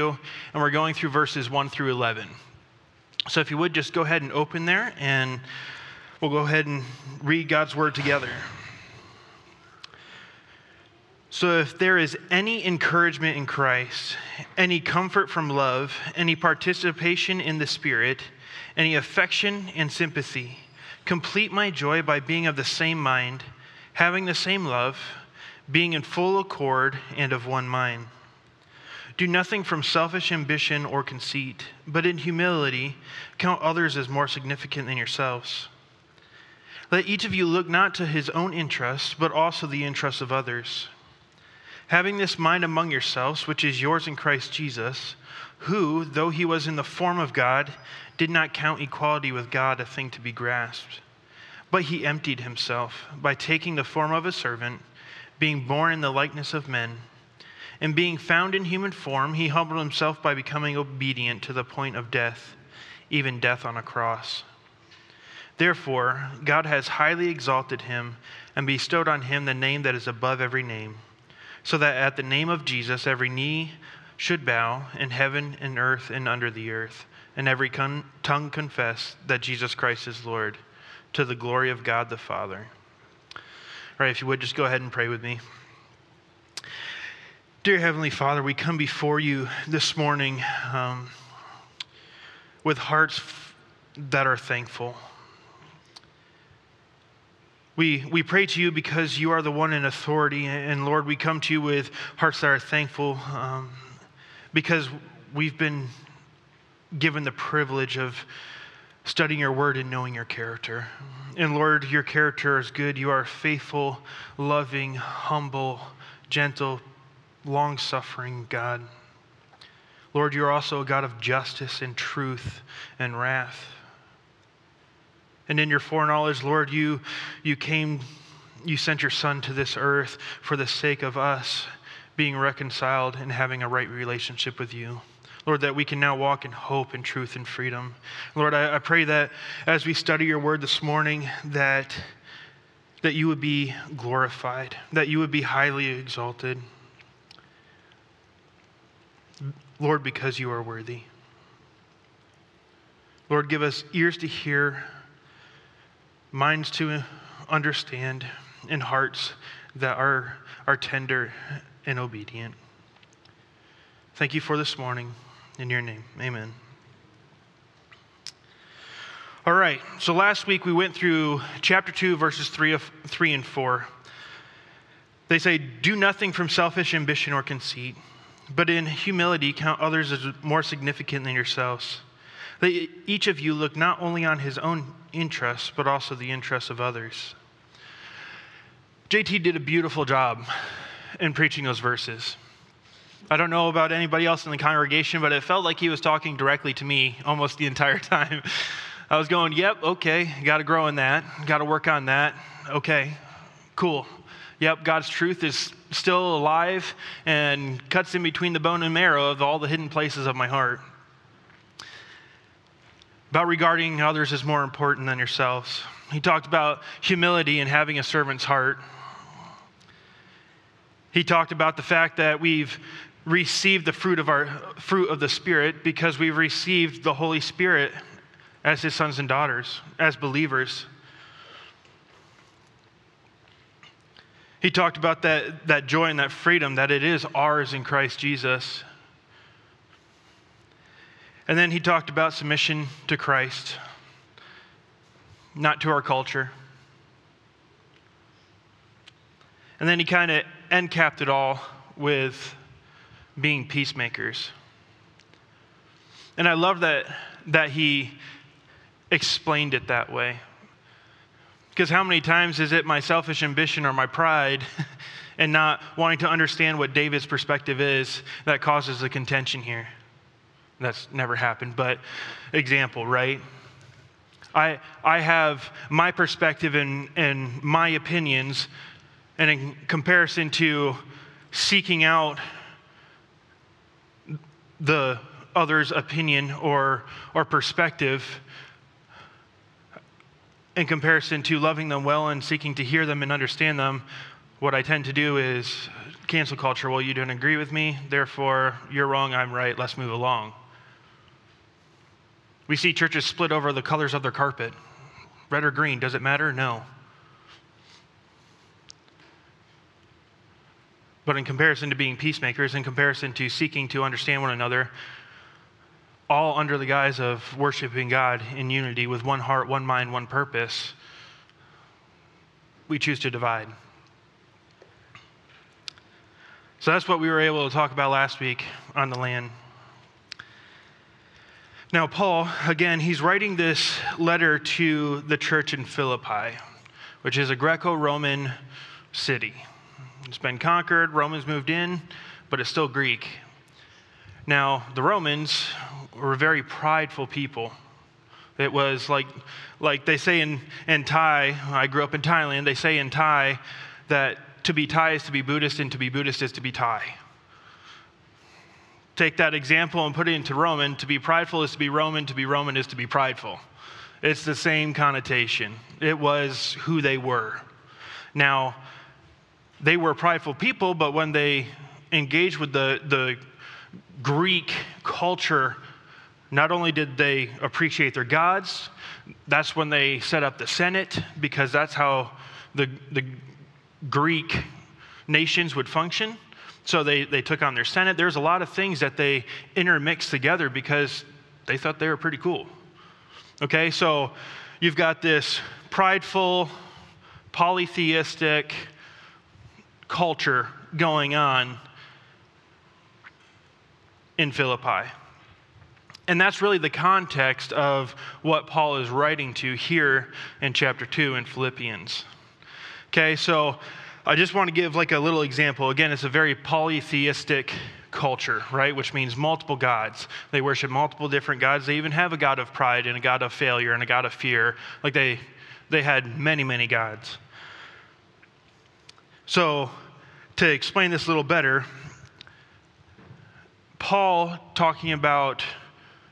and we're going through verses 1 through 11. So if you would just go ahead and open there, and we'll go ahead and read God's word together. So, if there is any encouragement in Christ, any comfort from love, any participation in the Spirit, any affection and sympathy, complete my joy by being of the same mind, having the same love, being in full accord and of one mind. Do nothing from selfish ambition or conceit, but in humility count others as more significant than yourselves. Let each of you look not to his own interests, but also the interests of others. Having this mind among yourselves, which is yours in Christ Jesus, who, though he was in the form of God, did not count equality with God a thing to be grasped. But he emptied himself by taking the form of a servant, being born in the likeness of men and being found in human form, he humbled himself by becoming obedient to the point of death, even death on a cross. Therefore, God has highly exalted him and bestowed on him the name that is above every name, so that at the name of Jesus every knee should bow in heaven and earth and under the earth, and every con- tongue confess that Jesus Christ is Lord, to the glory of God the Father. All right, if you would just go ahead and pray with me. Dear Heavenly Father, we come before you this morning um, with hearts that are thankful. We, we pray to you because you are the one in authority. And Lord, we come to you with hearts that are thankful um, because we've been given the privilege of studying your word and knowing your character. And Lord, your character is good. You are faithful, loving, humble, gentle, long suffering God. Lord, you're also a God of justice and truth and wrath. And in your foreknowledge, Lord, you, you came, you sent your Son to this earth for the sake of us being reconciled and having a right relationship with you. Lord, that we can now walk in hope and truth and freedom. Lord, I, I pray that as we study your word this morning, that, that you would be glorified, that you would be highly exalted. Lord, because you are worthy. Lord, give us ears to hear, minds to understand, and hearts that are, are tender and obedient. Thank you for this morning. In your name, amen. All right, so last week we went through chapter 2, verses 3, of, 3 and 4. They say, Do nothing from selfish ambition or conceit but in humility count others as more significant than yourselves. That each of you look not only on his own interests, but also the interests of others. JT did a beautiful job in preaching those verses. I don't know about anybody else in the congregation, but it felt like he was talking directly to me almost the entire time. I was going, yep, okay, got to grow in that, got to work on that. Okay, cool. Yep, God's truth is still alive and cuts in between the bone and marrow of all the hidden places of my heart. About regarding others as more important than yourselves. He talked about humility and having a servant's heart. He talked about the fact that we've received the fruit of our fruit of the spirit because we've received the Holy Spirit as his sons and daughters, as believers. He talked about that, that joy and that freedom that it is ours in Christ Jesus. And then he talked about submission to Christ, not to our culture. And then he kind of end capped it all with being peacemakers. And I love that, that he explained it that way. Because how many times is it my selfish ambition or my pride and not wanting to understand what David's perspective is that causes the contention here? That's never happened, but example, right? I, I have my perspective and, and my opinions, and in comparison to seeking out the other's opinion or, or perspective, in comparison to loving them well and seeking to hear them and understand them, what I tend to do is cancel culture. Well, you don't agree with me, therefore you're wrong, I'm right, let's move along. We see churches split over the colors of their carpet. Red or green, does it matter? No. But in comparison to being peacemakers, in comparison to seeking to understand one another, all under the guise of worshiping God in unity with one heart, one mind, one purpose, we choose to divide. So that's what we were able to talk about last week on the land. Now, Paul, again, he's writing this letter to the church in Philippi, which is a Greco Roman city. It's been conquered, Romans moved in, but it's still Greek. Now, the Romans were very prideful people. It was like, like they say in, in Thai, I grew up in Thailand, they say in Thai that to be Thai is to be Buddhist, and to be Buddhist is to be Thai. Take that example and put it into Roman. To be prideful is to be Roman, to be Roman is to be prideful. It's the same connotation. It was who they were. Now, they were prideful people, but when they engaged with the, the Greek culture, not only did they appreciate their gods, that's when they set up the Senate, because that's how the, the Greek nations would function. So they, they took on their Senate. There's a lot of things that they intermixed together because they thought they were pretty cool. Okay, so you've got this prideful, polytheistic, culture going on in Philippi. And that's really the context of what Paul is writing to here in chapter 2 in Philippians. Okay, so I just want to give like a little example. Again, it's a very polytheistic culture, right? Which means multiple gods. They worship multiple different gods. They even have a god of pride and a god of failure and a god of fear. Like they they had many, many gods. So to explain this a little better, Paul talking about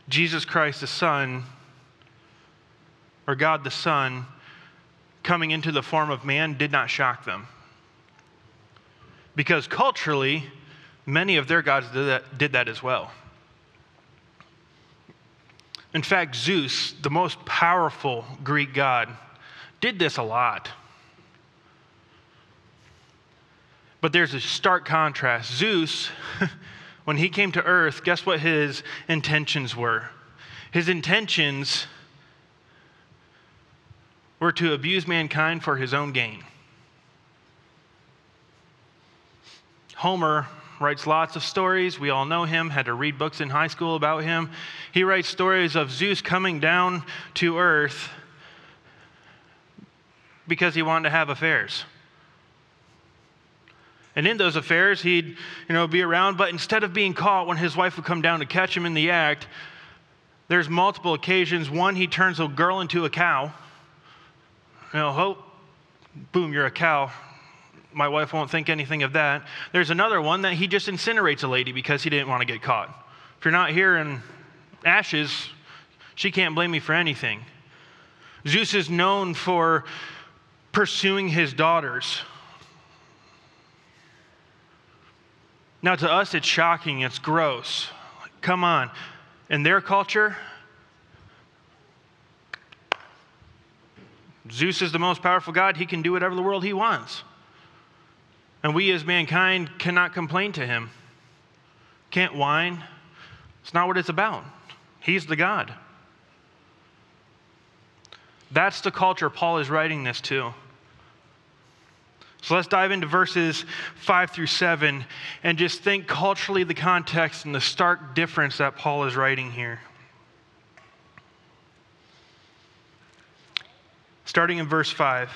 Jesus Christ the Son, or God the Son, coming into the form of man did not shock them. Because culturally, many of their gods did that, did that as well. In fact, Zeus, the most powerful Greek god, did this a lot. But there's a stark contrast. Zeus, when he came to earth, guess what his intentions were? His intentions were to abuse mankind for his own gain. Homer writes lots of stories. We all know him, had to read books in high school about him. He writes stories of Zeus coming down to earth because he wanted to have affairs. And in those affairs, he'd you know, be around, but instead of being caught when his wife would come down to catch him in the act, there's multiple occasions. One, he turns a girl into a cow. You know, oh, boom, you're a cow. My wife won't think anything of that. There's another one that he just incinerates a lady because he didn't want to get caught. If you're not here in ashes, she can't blame me for anything. Zeus is known for pursuing his daughters Now, to us, it's shocking, it's gross. Come on. In their culture, Zeus is the most powerful God. He can do whatever the world he wants. And we as mankind cannot complain to him, can't whine. It's not what it's about. He's the God. That's the culture Paul is writing this to. So let's dive into verses 5 through 7 and just think culturally the context and the stark difference that Paul is writing here. Starting in verse 5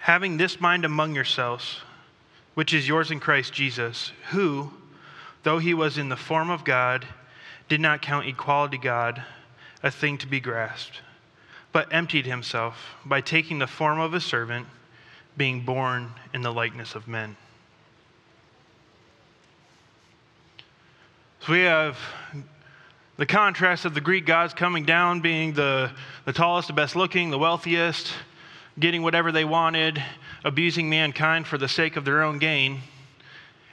Having this mind among yourselves, which is yours in Christ Jesus, who, though he was in the form of God, did not count equality God a thing to be grasped, but emptied himself by taking the form of a servant being born in the likeness of men. So we have the contrast of the Greek gods coming down, being the, the tallest, the best looking, the wealthiest, getting whatever they wanted, abusing mankind for the sake of their own gain.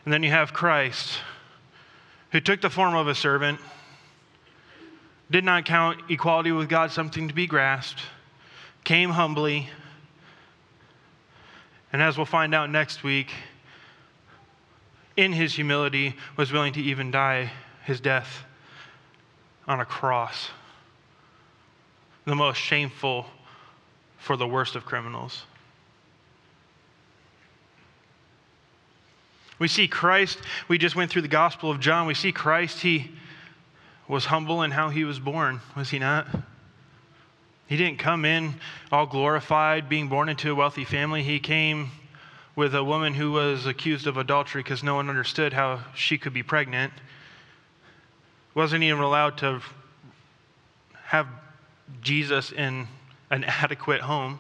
And then you have Christ, who took the form of a servant, did not count equality with God something to be grasped, came humbly, and as we'll find out next week, in his humility was willing to even die his death on a cross. The most shameful for the worst of criminals. We see Christ, we just went through the Gospel of John. We see Christ, he was humble in how he was born, was he not? He didn't come in all glorified, being born into a wealthy family. He came with a woman who was accused of adultery because no one understood how she could be pregnant. Wasn't even allowed to have Jesus in an adequate home.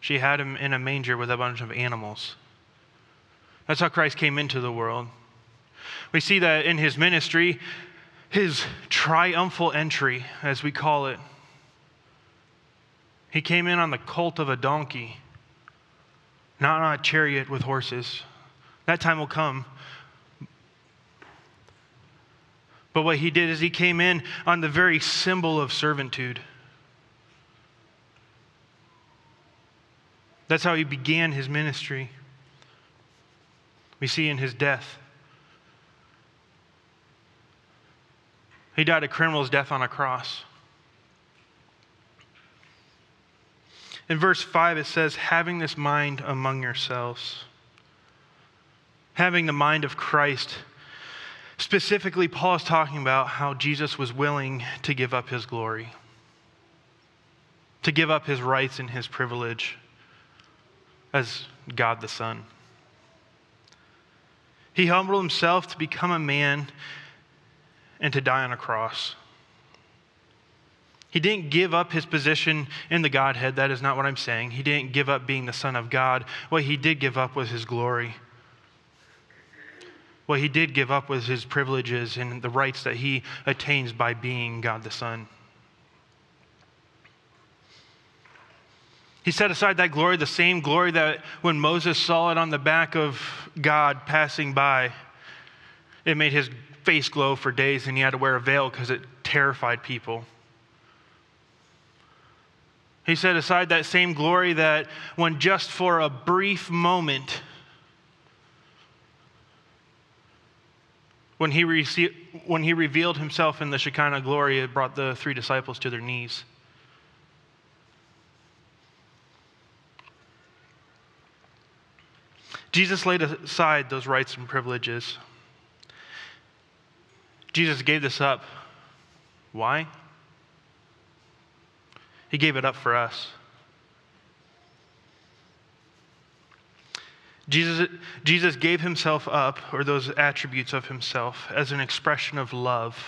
She had him in a manger with a bunch of animals. That's how Christ came into the world. We see that in his ministry, his triumphal entry, as we call it. He came in on the colt of a donkey, not on a chariot with horses. That time will come. But what he did is he came in on the very symbol of servitude. That's how he began his ministry. We see in his death. He died a criminal's death on a cross. In verse 5, it says, having this mind among yourselves. Having the mind of Christ. Specifically, Paul is talking about how Jesus was willing to give up his glory, to give up his rights and his privilege as God the Son. He humbled himself to become a man and to die on a cross. He didn't give up his position in the Godhead. That is not what I'm saying. He didn't give up being the Son of God. What he did give up was his glory. What he did give up was his privileges and the rights that he attains by being God the Son. He set aside that glory, the same glory that when Moses saw it on the back of God passing by, it made his face glow for days and he had to wear a veil because it terrified people. He set aside that same glory that when just for a brief moment, when he, received, when he revealed himself in the Shekinah glory, it brought the three disciples to their knees. Jesus laid aside those rights and privileges. Jesus gave this up. Why? He gave it up for us. Jesus, Jesus gave himself up, or those attributes of himself, as an expression of love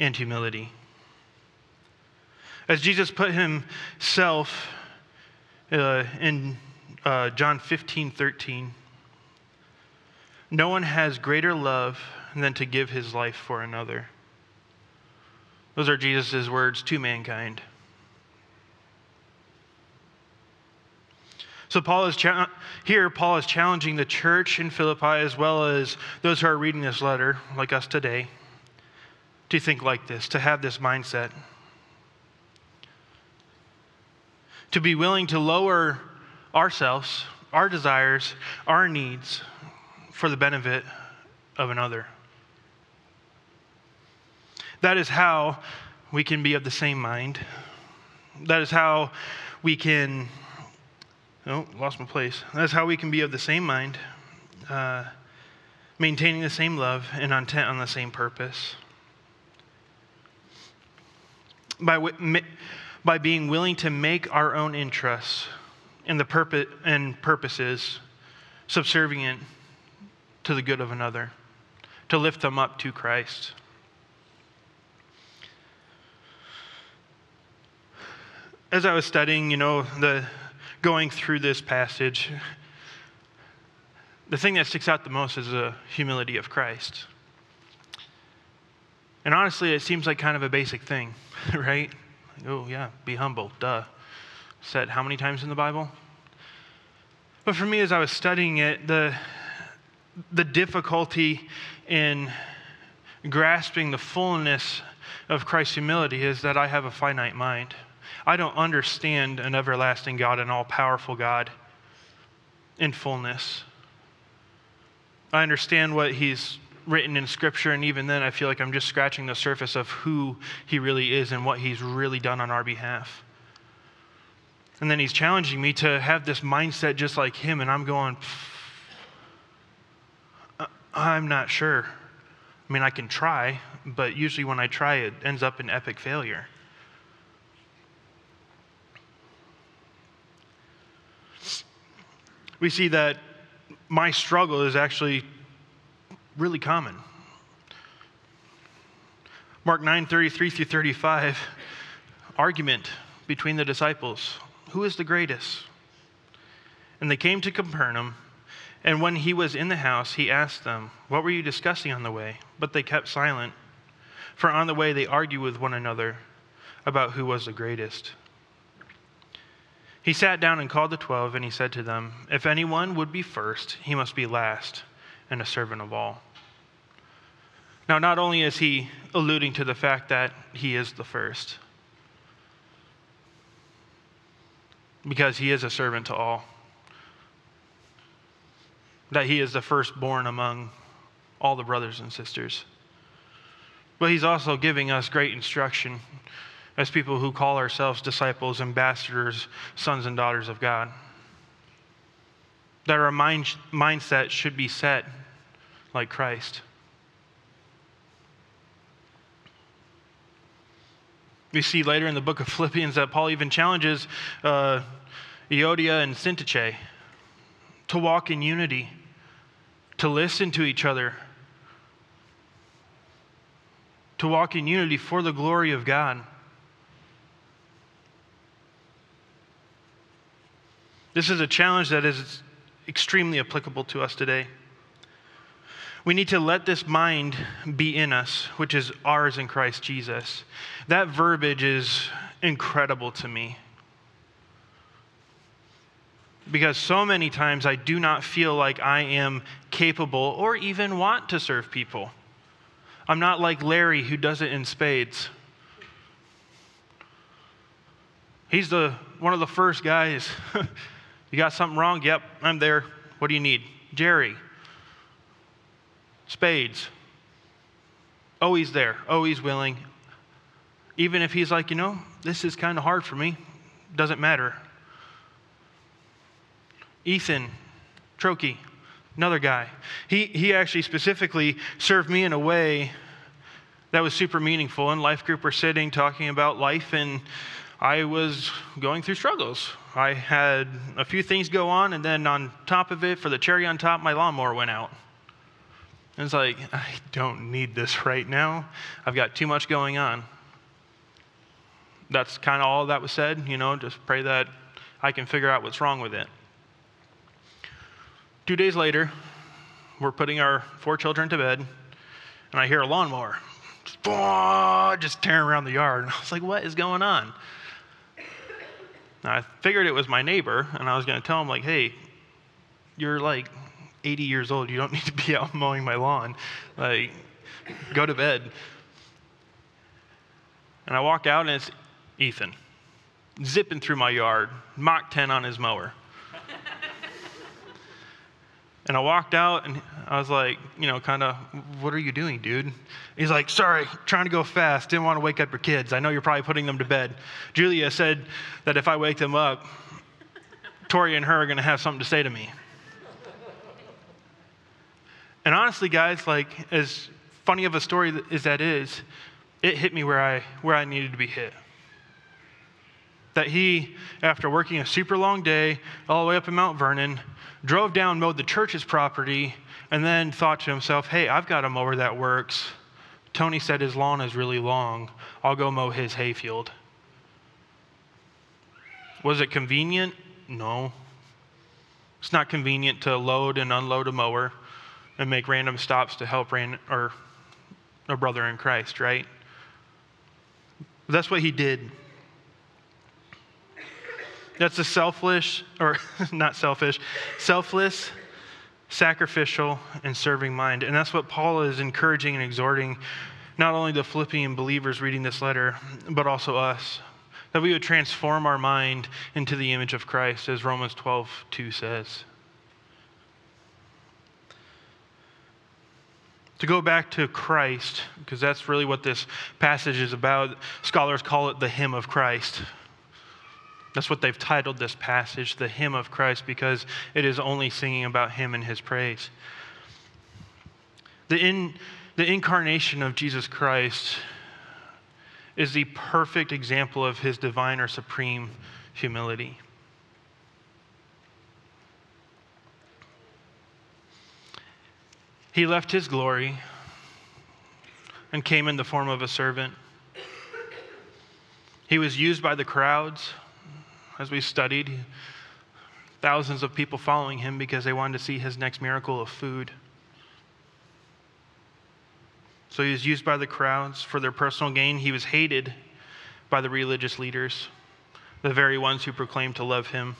and humility. As Jesus put himself uh, in uh, John 15, 13. No one has greater love than to give his life for another. Those are Jesus' words to mankind. So Paul is cha- here. Paul is challenging the church in Philippi as well as those who are reading this letter, like us today, to think like this, to have this mindset, to be willing to lower ourselves, our desires, our needs for the benefit of another. That is how we can be of the same mind. That is how we can. Oh, lost my place. That's how we can be of the same mind, uh, maintaining the same love and intent on the same purpose. By, by being willing to make our own interests and the purpose and purposes subservient to the good of another, to lift them up to Christ. As I was studying, you know, the going through this passage, the thing that sticks out the most is the humility of Christ. And honestly, it seems like kind of a basic thing, right? oh, yeah, be humble, duh said how many times in the Bible? But for me, as I was studying it, the, the difficulty in grasping the fullness of Christ's humility is that I have a finite mind. I don't understand an everlasting God, an all powerful God in fullness. I understand what He's written in Scripture, and even then, I feel like I'm just scratching the surface of who He really is and what He's really done on our behalf. And then He's challenging me to have this mindset just like Him, and I'm going, uh, I'm not sure. I mean, I can try, but usually when I try, it ends up in epic failure. We see that my struggle is actually really common. Mark 9 33 through 35, argument between the disciples. Who is the greatest? And they came to Capernaum. And when he was in the house, he asked them, What were you discussing on the way? But they kept silent. For on the way they argued with one another about who was the greatest. He sat down and called the twelve, and he said to them, If anyone would be first, he must be last and a servant of all. Now, not only is he alluding to the fact that he is the first, because he is a servant to all, that he is the firstborn among all the brothers and sisters. But he's also giving us great instruction as people who call ourselves disciples, ambassadors, sons and daughters of God. That our mind, mindset should be set like Christ. We see later in the book of Philippians that Paul even challenges uh, Euodia and Syntyche to walk in unity, to listen to each other, to walk in unity for the glory of God. This is a challenge that is extremely applicable to us today. We need to let this mind be in us, which is ours in Christ Jesus. That verbiage is incredible to me. Because so many times I do not feel like I am capable or even want to serve people. I'm not like Larry who does it in spades. He's the one of the first guys You got something wrong? Yep, I'm there. What do you need? Jerry. Spades. Oh, he's there. Oh, he's willing. Even if he's like, you know, this is kind of hard for me, doesn't matter. Ethan, Trokey, another guy. He, he actually specifically served me in a way that was super meaningful. In life group, we're sitting talking about life, and I was going through struggles. I had a few things go on, and then on top of it, for the cherry on top, my lawnmower went out. And it's like, I don't need this right now. I've got too much going on. That's kind of all that was said, you know, just pray that I can figure out what's wrong with it. Two days later, we're putting our four children to bed, and I hear a lawnmower just tearing around the yard. And I was like, what is going on? Now, I figured it was my neighbor, and I was going to tell him, like, hey, you're like 80 years old. You don't need to be out mowing my lawn. Like, go to bed. And I walk out, and it's Ethan zipping through my yard, Mach 10 on his mower. And I walked out and I was like, you know, kind of, what are you doing, dude? He's like, sorry, trying to go fast. Didn't want to wake up your kids. I know you're probably putting them to bed. Julia said that if I wake them up, Tori and her are going to have something to say to me. And honestly, guys, like, as funny of a story as that is, it hit me where I, where I needed to be hit. That he, after working a super long day all the way up in Mount Vernon, drove down, mowed the church's property, and then thought to himself, hey, I've got a mower that works. Tony said his lawn is really long. I'll go mow his hayfield. Was it convenient? No. It's not convenient to load and unload a mower and make random stops to help ran, or a brother in Christ, right? That's what he did. That's a selfless, or not selfish, selfless, sacrificial, and serving mind. And that's what Paul is encouraging and exhorting not only the Philippian believers reading this letter, but also us. That we would transform our mind into the image of Christ, as Romans 12, 2 says. To go back to Christ, because that's really what this passage is about, scholars call it the hymn of Christ. That's what they've titled this passage, the hymn of Christ, because it is only singing about him and his praise. The, in, the incarnation of Jesus Christ is the perfect example of his divine or supreme humility. He left his glory and came in the form of a servant. He was used by the crowds as we studied. Thousands of people following him because they wanted to see his next miracle of food. So he was used by the crowds for their personal gain. He was hated by the religious leaders, the very ones who proclaimed to love him.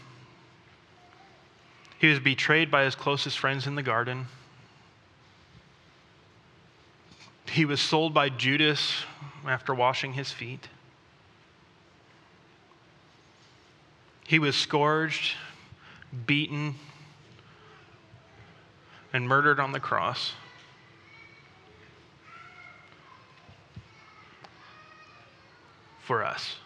He was betrayed by his closest friends in the garden. He was sold by Judas after washing his feet. He was scourged, beaten, and murdered on the cross. For us.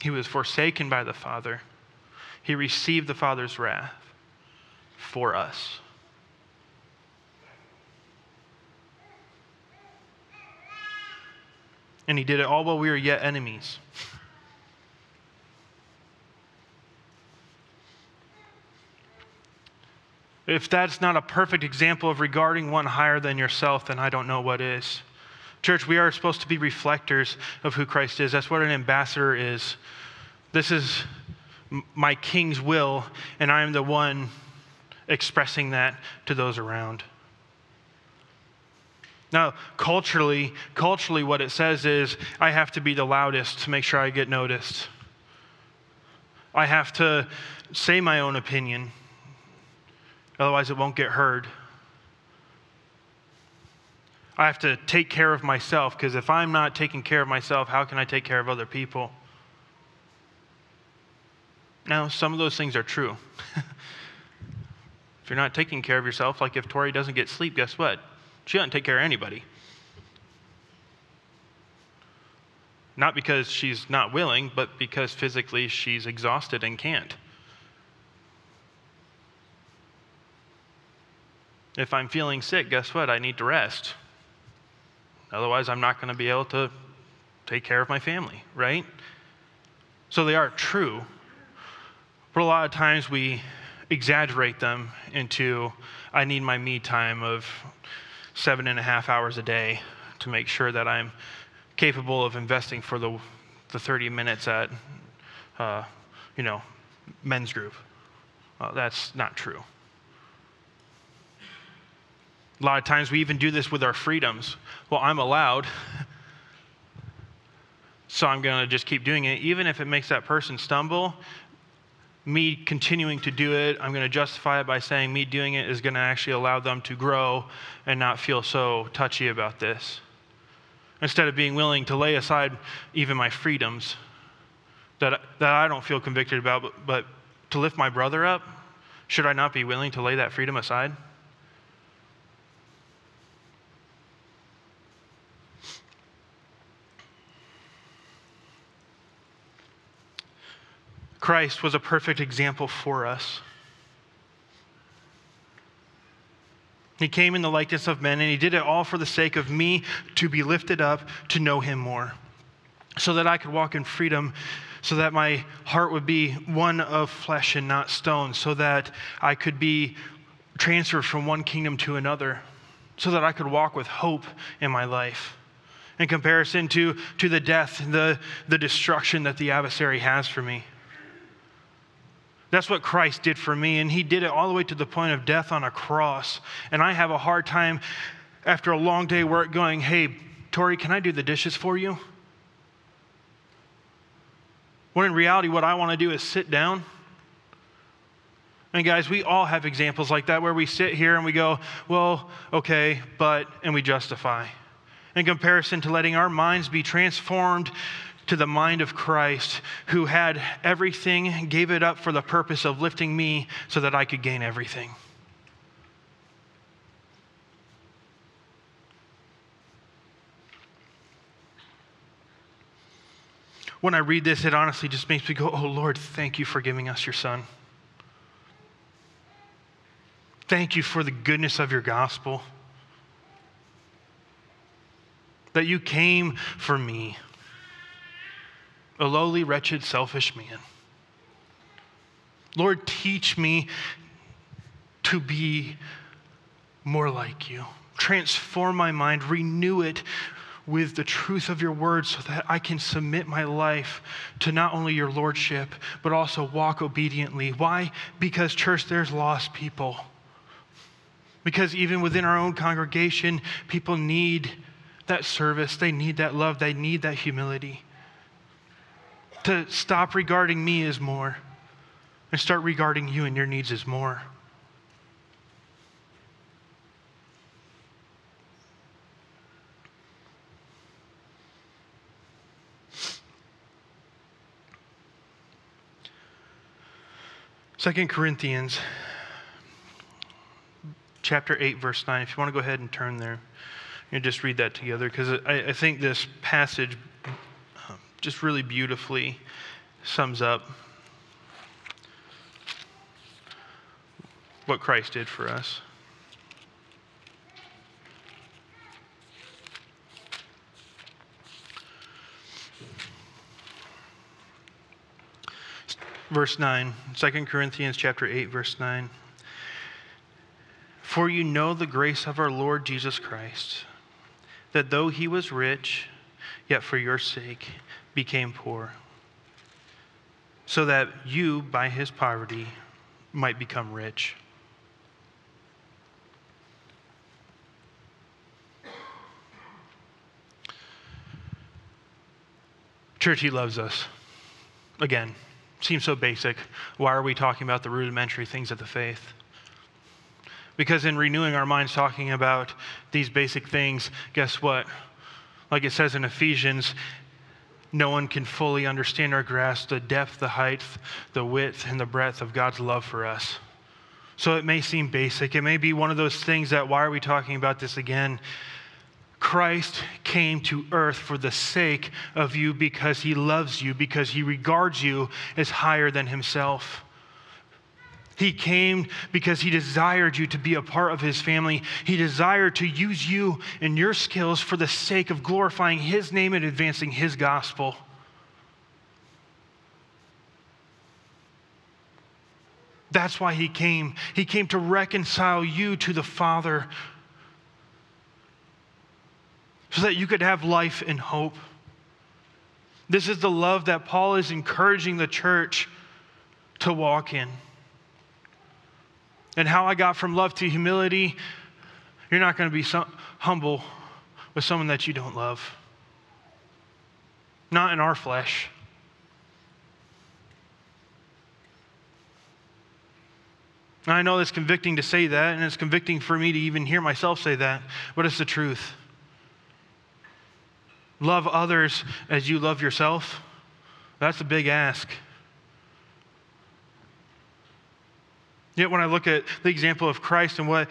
He was forsaken by the Father. He received the Father's wrath for us. And he did it all while we were yet enemies. If that's not a perfect example of regarding one higher than yourself, then I don't know what is. Church, we are supposed to be reflectors of who Christ is. That's what an ambassador is. This is my king's will, and I am the one expressing that to those around. Now, culturally, culturally, what it says is I have to be the loudest to make sure I get noticed. I have to say my own opinion, otherwise, it won't get heard. I have to take care of myself because if I'm not taking care of myself, how can I take care of other people? Now, some of those things are true. if you're not taking care of yourself, like if Tori doesn't get sleep, guess what? She doesn't take care of anybody. Not because she's not willing, but because physically she's exhausted and can't. If I'm feeling sick, guess what? I need to rest. Otherwise, I'm not going to be able to take care of my family, right? So they are true. But a lot of times we exaggerate them into I need my me time of seven and a half hours a day to make sure that I'm capable of investing for the, the 30 minutes at, uh, you know, men's group. Uh, that's not true. A lot of times we even do this with our freedoms. Well, I'm allowed, so I'm going to just keep doing it. Even if it makes that person stumble, me continuing to do it, I'm going to justify it by saying me doing it is going to actually allow them to grow and not feel so touchy about this. Instead of being willing to lay aside even my freedoms that, that I don't feel convicted about, but, but to lift my brother up, should I not be willing to lay that freedom aside? Christ was a perfect example for us. He came in the likeness of men, and he did it all for the sake of me to be lifted up to know him more, so that I could walk in freedom, so that my heart would be one of flesh and not stone, so that I could be transferred from one kingdom to another, so that I could walk with hope in my life. In comparison to, to the death, the, the destruction that the adversary has for me. That's what Christ did for me, and He did it all the way to the point of death on a cross. And I have a hard time after a long day work going, Hey, Tori, can I do the dishes for you? When in reality, what I want to do is sit down. And guys, we all have examples like that where we sit here and we go, well, okay, but, and we justify. In comparison to letting our minds be transformed to the mind of Christ, who had everything, gave it up for the purpose of lifting me so that I could gain everything. when I read this, it honestly just makes me go, Oh Lord, thank you for giving us your Son. Thank you for the goodness of your gospel. That you came for me, a lowly, wretched, selfish man. Lord, teach me to be more like you. Transform my mind, renew it with the truth of your word so that I can submit my life to not only your lordship, but also walk obediently. Why? Because, church, there's lost people. Because even within our own congregation, people need that service, they need that love, they need that humility. To stop regarding me as more and start regarding you and your needs as more. Second Corinthians chapter 8, verse 9. If you want to go ahead and turn there, you just read that together because I, I, think this passage just really beautifully sums up what Christ did for us. verse 9 2 corinthians chapter 8 verse 9 for you know the grace of our lord jesus christ that though he was rich yet for your sake became poor so that you by his poverty might become rich church he loves us again seems so basic. Why are we talking about the rudimentary things of the faith? Because in renewing our minds, talking about these basic things, guess what? Like it says in Ephesians, no one can fully understand or grasp the depth, the height, the width, and the breadth of God's love for us. So it may seem basic. It may be one of those things that, why are we talking about this again? Christ came to earth for the sake of you because he loves you, because he regards you as higher than himself. He came because he desired you to be a part of his family. He desired to use you and your skills for the sake of glorifying his name and advancing his gospel. That's why he came. He came to reconcile you to the Father so that you could have life and hope. This is the love that Paul is encouraging the church to walk in. And how I got from love to humility, you're not going to be so humble with someone that you don't love. Not in our flesh. I know it's convicting to say that, and it's convicting for me to even hear myself say that, but it's the truth. Love others as you love yourself. That's a big ask. Yet, when I look at the example of Christ and what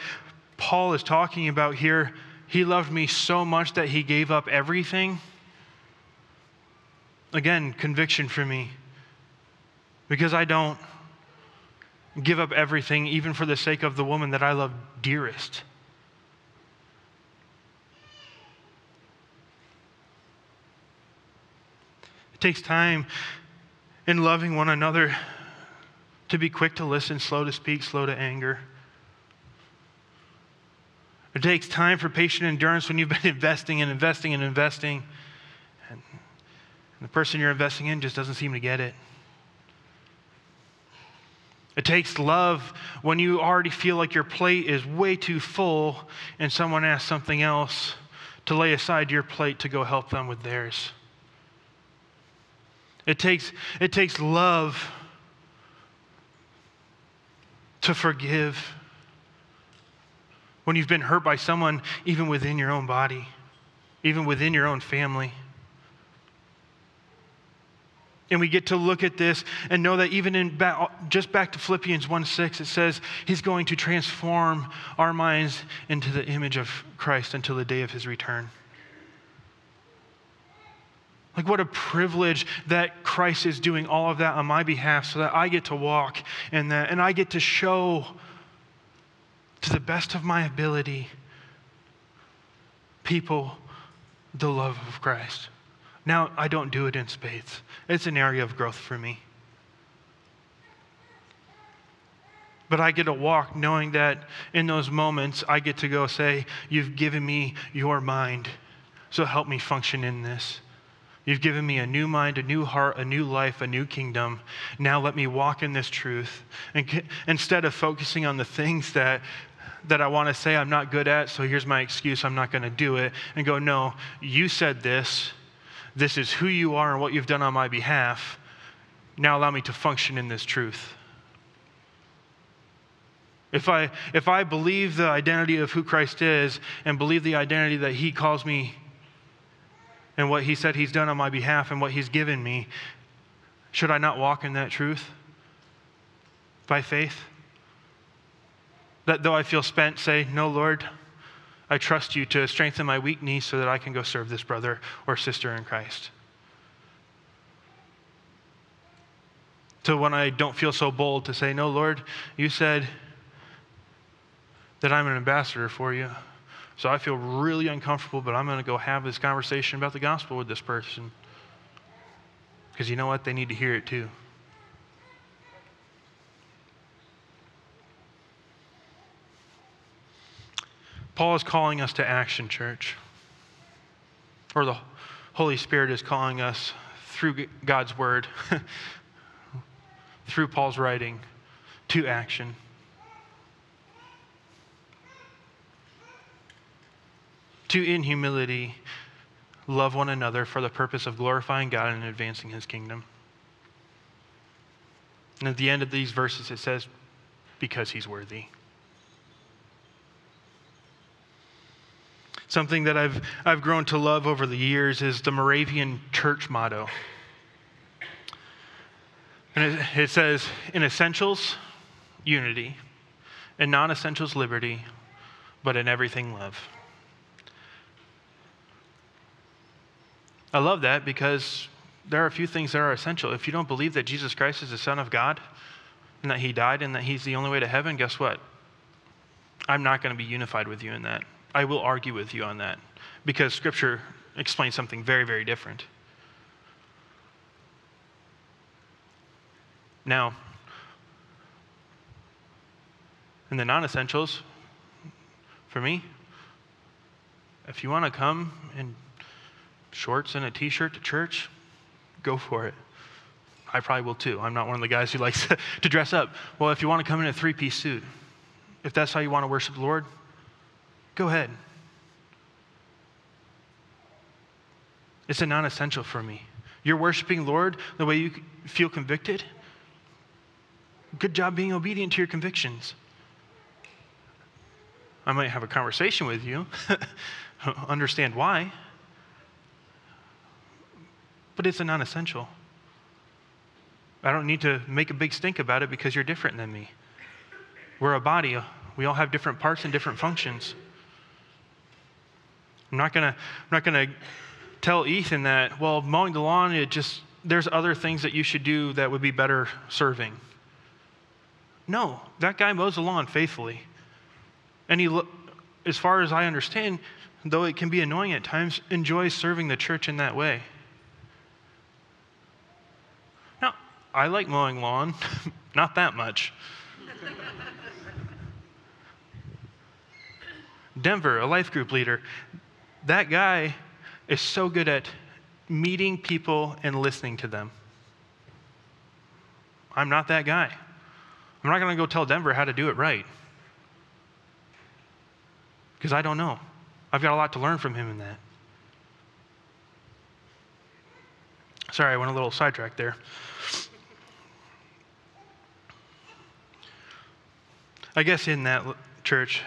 Paul is talking about here, he loved me so much that he gave up everything. Again, conviction for me. Because I don't give up everything, even for the sake of the woman that I love dearest. It takes time in loving one another to be quick to listen, slow to speak, slow to anger. It takes time for patient endurance when you've been investing and investing and investing. And the person you're investing in just doesn't seem to get it. It takes love when you already feel like your plate is way too full and someone asks something else to lay aside your plate to go help them with theirs. It takes, it takes love to forgive when you've been hurt by someone, even within your own body, even within your own family. And we get to look at this and know that even in back, just back to Philippians 1 6, it says he's going to transform our minds into the image of Christ until the day of his return. Like, what a privilege that Christ is doing all of that on my behalf so that I get to walk in that and I get to show to the best of my ability people the love of Christ. Now, I don't do it in spades, it's an area of growth for me. But I get to walk knowing that in those moments, I get to go say, You've given me your mind, so help me function in this. You've given me a new mind, a new heart, a new life, a new kingdom. Now let me walk in this truth. And instead of focusing on the things that, that I want to say I'm not good at, so here's my excuse, I'm not going to do it, and go, no, you said this. This is who you are and what you've done on my behalf. Now allow me to function in this truth. If I, if I believe the identity of who Christ is and believe the identity that he calls me and what he said he's done on my behalf and what he's given me, should I not walk in that truth by faith? That though I feel spent, say, No, Lord, I trust you to strengthen my weak knees so that I can go serve this brother or sister in Christ. To when I don't feel so bold to say, No, Lord, you said that I'm an ambassador for you. So I feel really uncomfortable, but I'm going to go have this conversation about the gospel with this person. Because you know what? They need to hear it too. Paul is calling us to action, church. Or the Holy Spirit is calling us through God's word, through Paul's writing, to action. To, in humility, love one another for the purpose of glorifying God and advancing his kingdom. And at the end of these verses, it says, because he's worthy. Something that I've, I've grown to love over the years is the Moravian church motto. And it, it says, in essentials, unity, in non essentials, liberty, but in everything, love. I love that because there are a few things that are essential. If you don't believe that Jesus Christ is the Son of God and that He died and that He's the only way to heaven, guess what? I'm not going to be unified with you in that. I will argue with you on that because Scripture explains something very, very different. Now, in the non essentials, for me, if you want to come in shorts and a t shirt to church, go for it. I probably will too. I'm not one of the guys who likes to dress up. Well, if you want to come in a three piece suit, if that's how you want to worship the Lord, Go ahead. It's a non essential for me. You're worshiping Lord the way you feel convicted. Good job being obedient to your convictions. I might have a conversation with you, understand why, but it's a non essential. I don't need to make a big stink about it because you're different than me. We're a body, we all have different parts and different functions. I'm not gonna, I'm not gonna tell Ethan that, well, mowing the lawn, it just, there's other things that you should do that would be better serving. No, that guy mows the lawn faithfully. And he, as far as I understand, though it can be annoying at times, enjoys serving the church in that way. Now, I like mowing lawn, not that much. Denver, a life group leader, that guy is so good at meeting people and listening to them. I'm not that guy. I'm not going to go tell Denver how to do it right because I don't know. I've got a lot to learn from him in that. Sorry, I went a little sidetracked there. I guess in that church,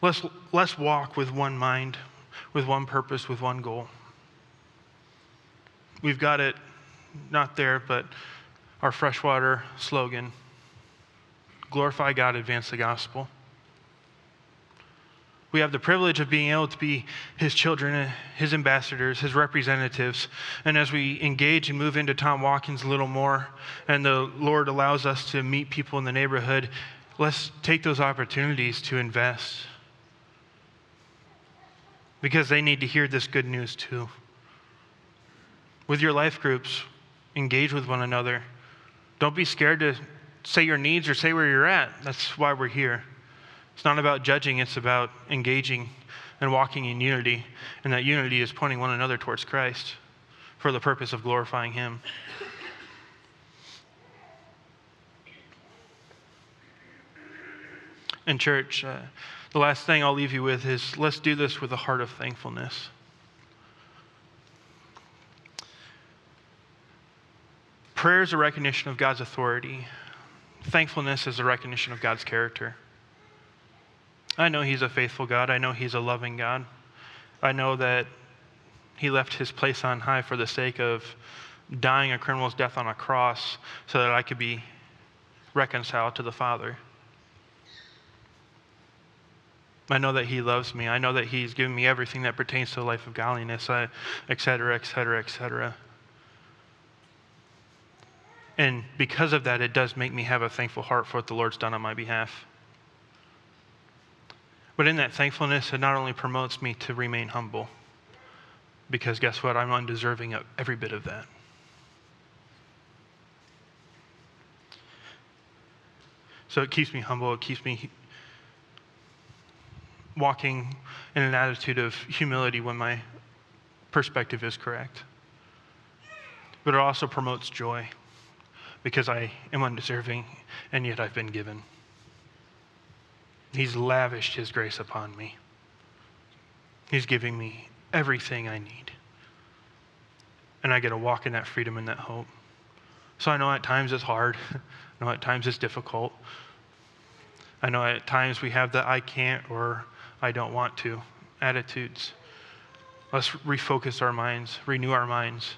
let's, let's walk with one mind, with one purpose, with one goal. We've got it not there, but our freshwater slogan glorify God, advance the gospel. We have the privilege of being able to be his children, his ambassadors, his representatives. And as we engage and move into Tom Watkins a little more, and the Lord allows us to meet people in the neighborhood, let's take those opportunities to invest. Because they need to hear this good news too. With your life groups, engage with one another. Don't be scared to say your needs or say where you're at. That's why we're here. It's not about judging, it's about engaging and walking in unity. And that unity is pointing one another towards Christ for the purpose of glorifying Him. And, church, uh, the last thing I'll leave you with is let's do this with a heart of thankfulness. Prayer is a recognition of God's authority. Thankfulness is a recognition of God's character. I know He's a faithful God. I know He's a loving God. I know that He left His place on high for the sake of dying a criminal's death on a cross so that I could be reconciled to the Father. I know that He loves me. I know that He's given me everything that pertains to a life of godliness, uh, et cetera, et cetera, et cetera. And because of that, it does make me have a thankful heart for what the Lord's done on my behalf. But in that thankfulness, it not only promotes me to remain humble, because guess what? I'm undeserving of every bit of that. So it keeps me humble, it keeps me walking in an attitude of humility when my perspective is correct. But it also promotes joy because I am undeserving and yet I've been given. He's lavished His grace upon me. He's giving me everything I need. And I get to walk in that freedom and that hope. So I know at times it's hard. I know at times it's difficult. I know at times we have the I can't or I don't want to attitudes. Let's refocus our minds, renew our minds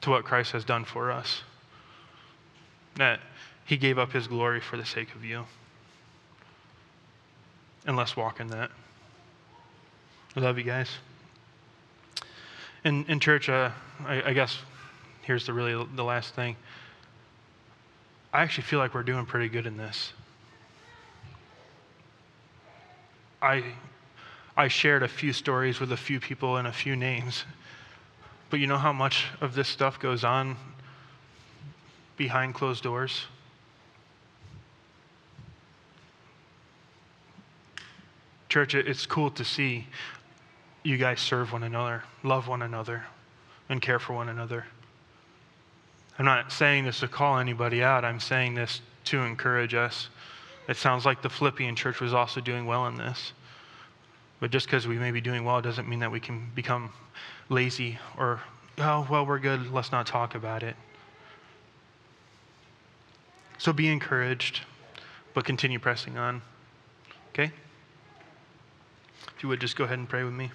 to what Christ has done for us. That he gave up his glory for the sake of you and let's walk in that. I love you guys. In, in church, uh, I, I guess here's the really the last thing. I actually feel like we're doing pretty good in this. I, I shared a few stories with a few people and a few names, but you know how much of this stuff goes on behind closed doors? Church, it's cool to see you guys serve one another, love one another, and care for one another. I'm not saying this to call anybody out, I'm saying this to encourage us. It sounds like the Philippian church was also doing well in this. But just because we may be doing well doesn't mean that we can become lazy or, oh, well, we're good, let's not talk about it. So be encouraged, but continue pressing on. Okay? If you would just go ahead and pray with me.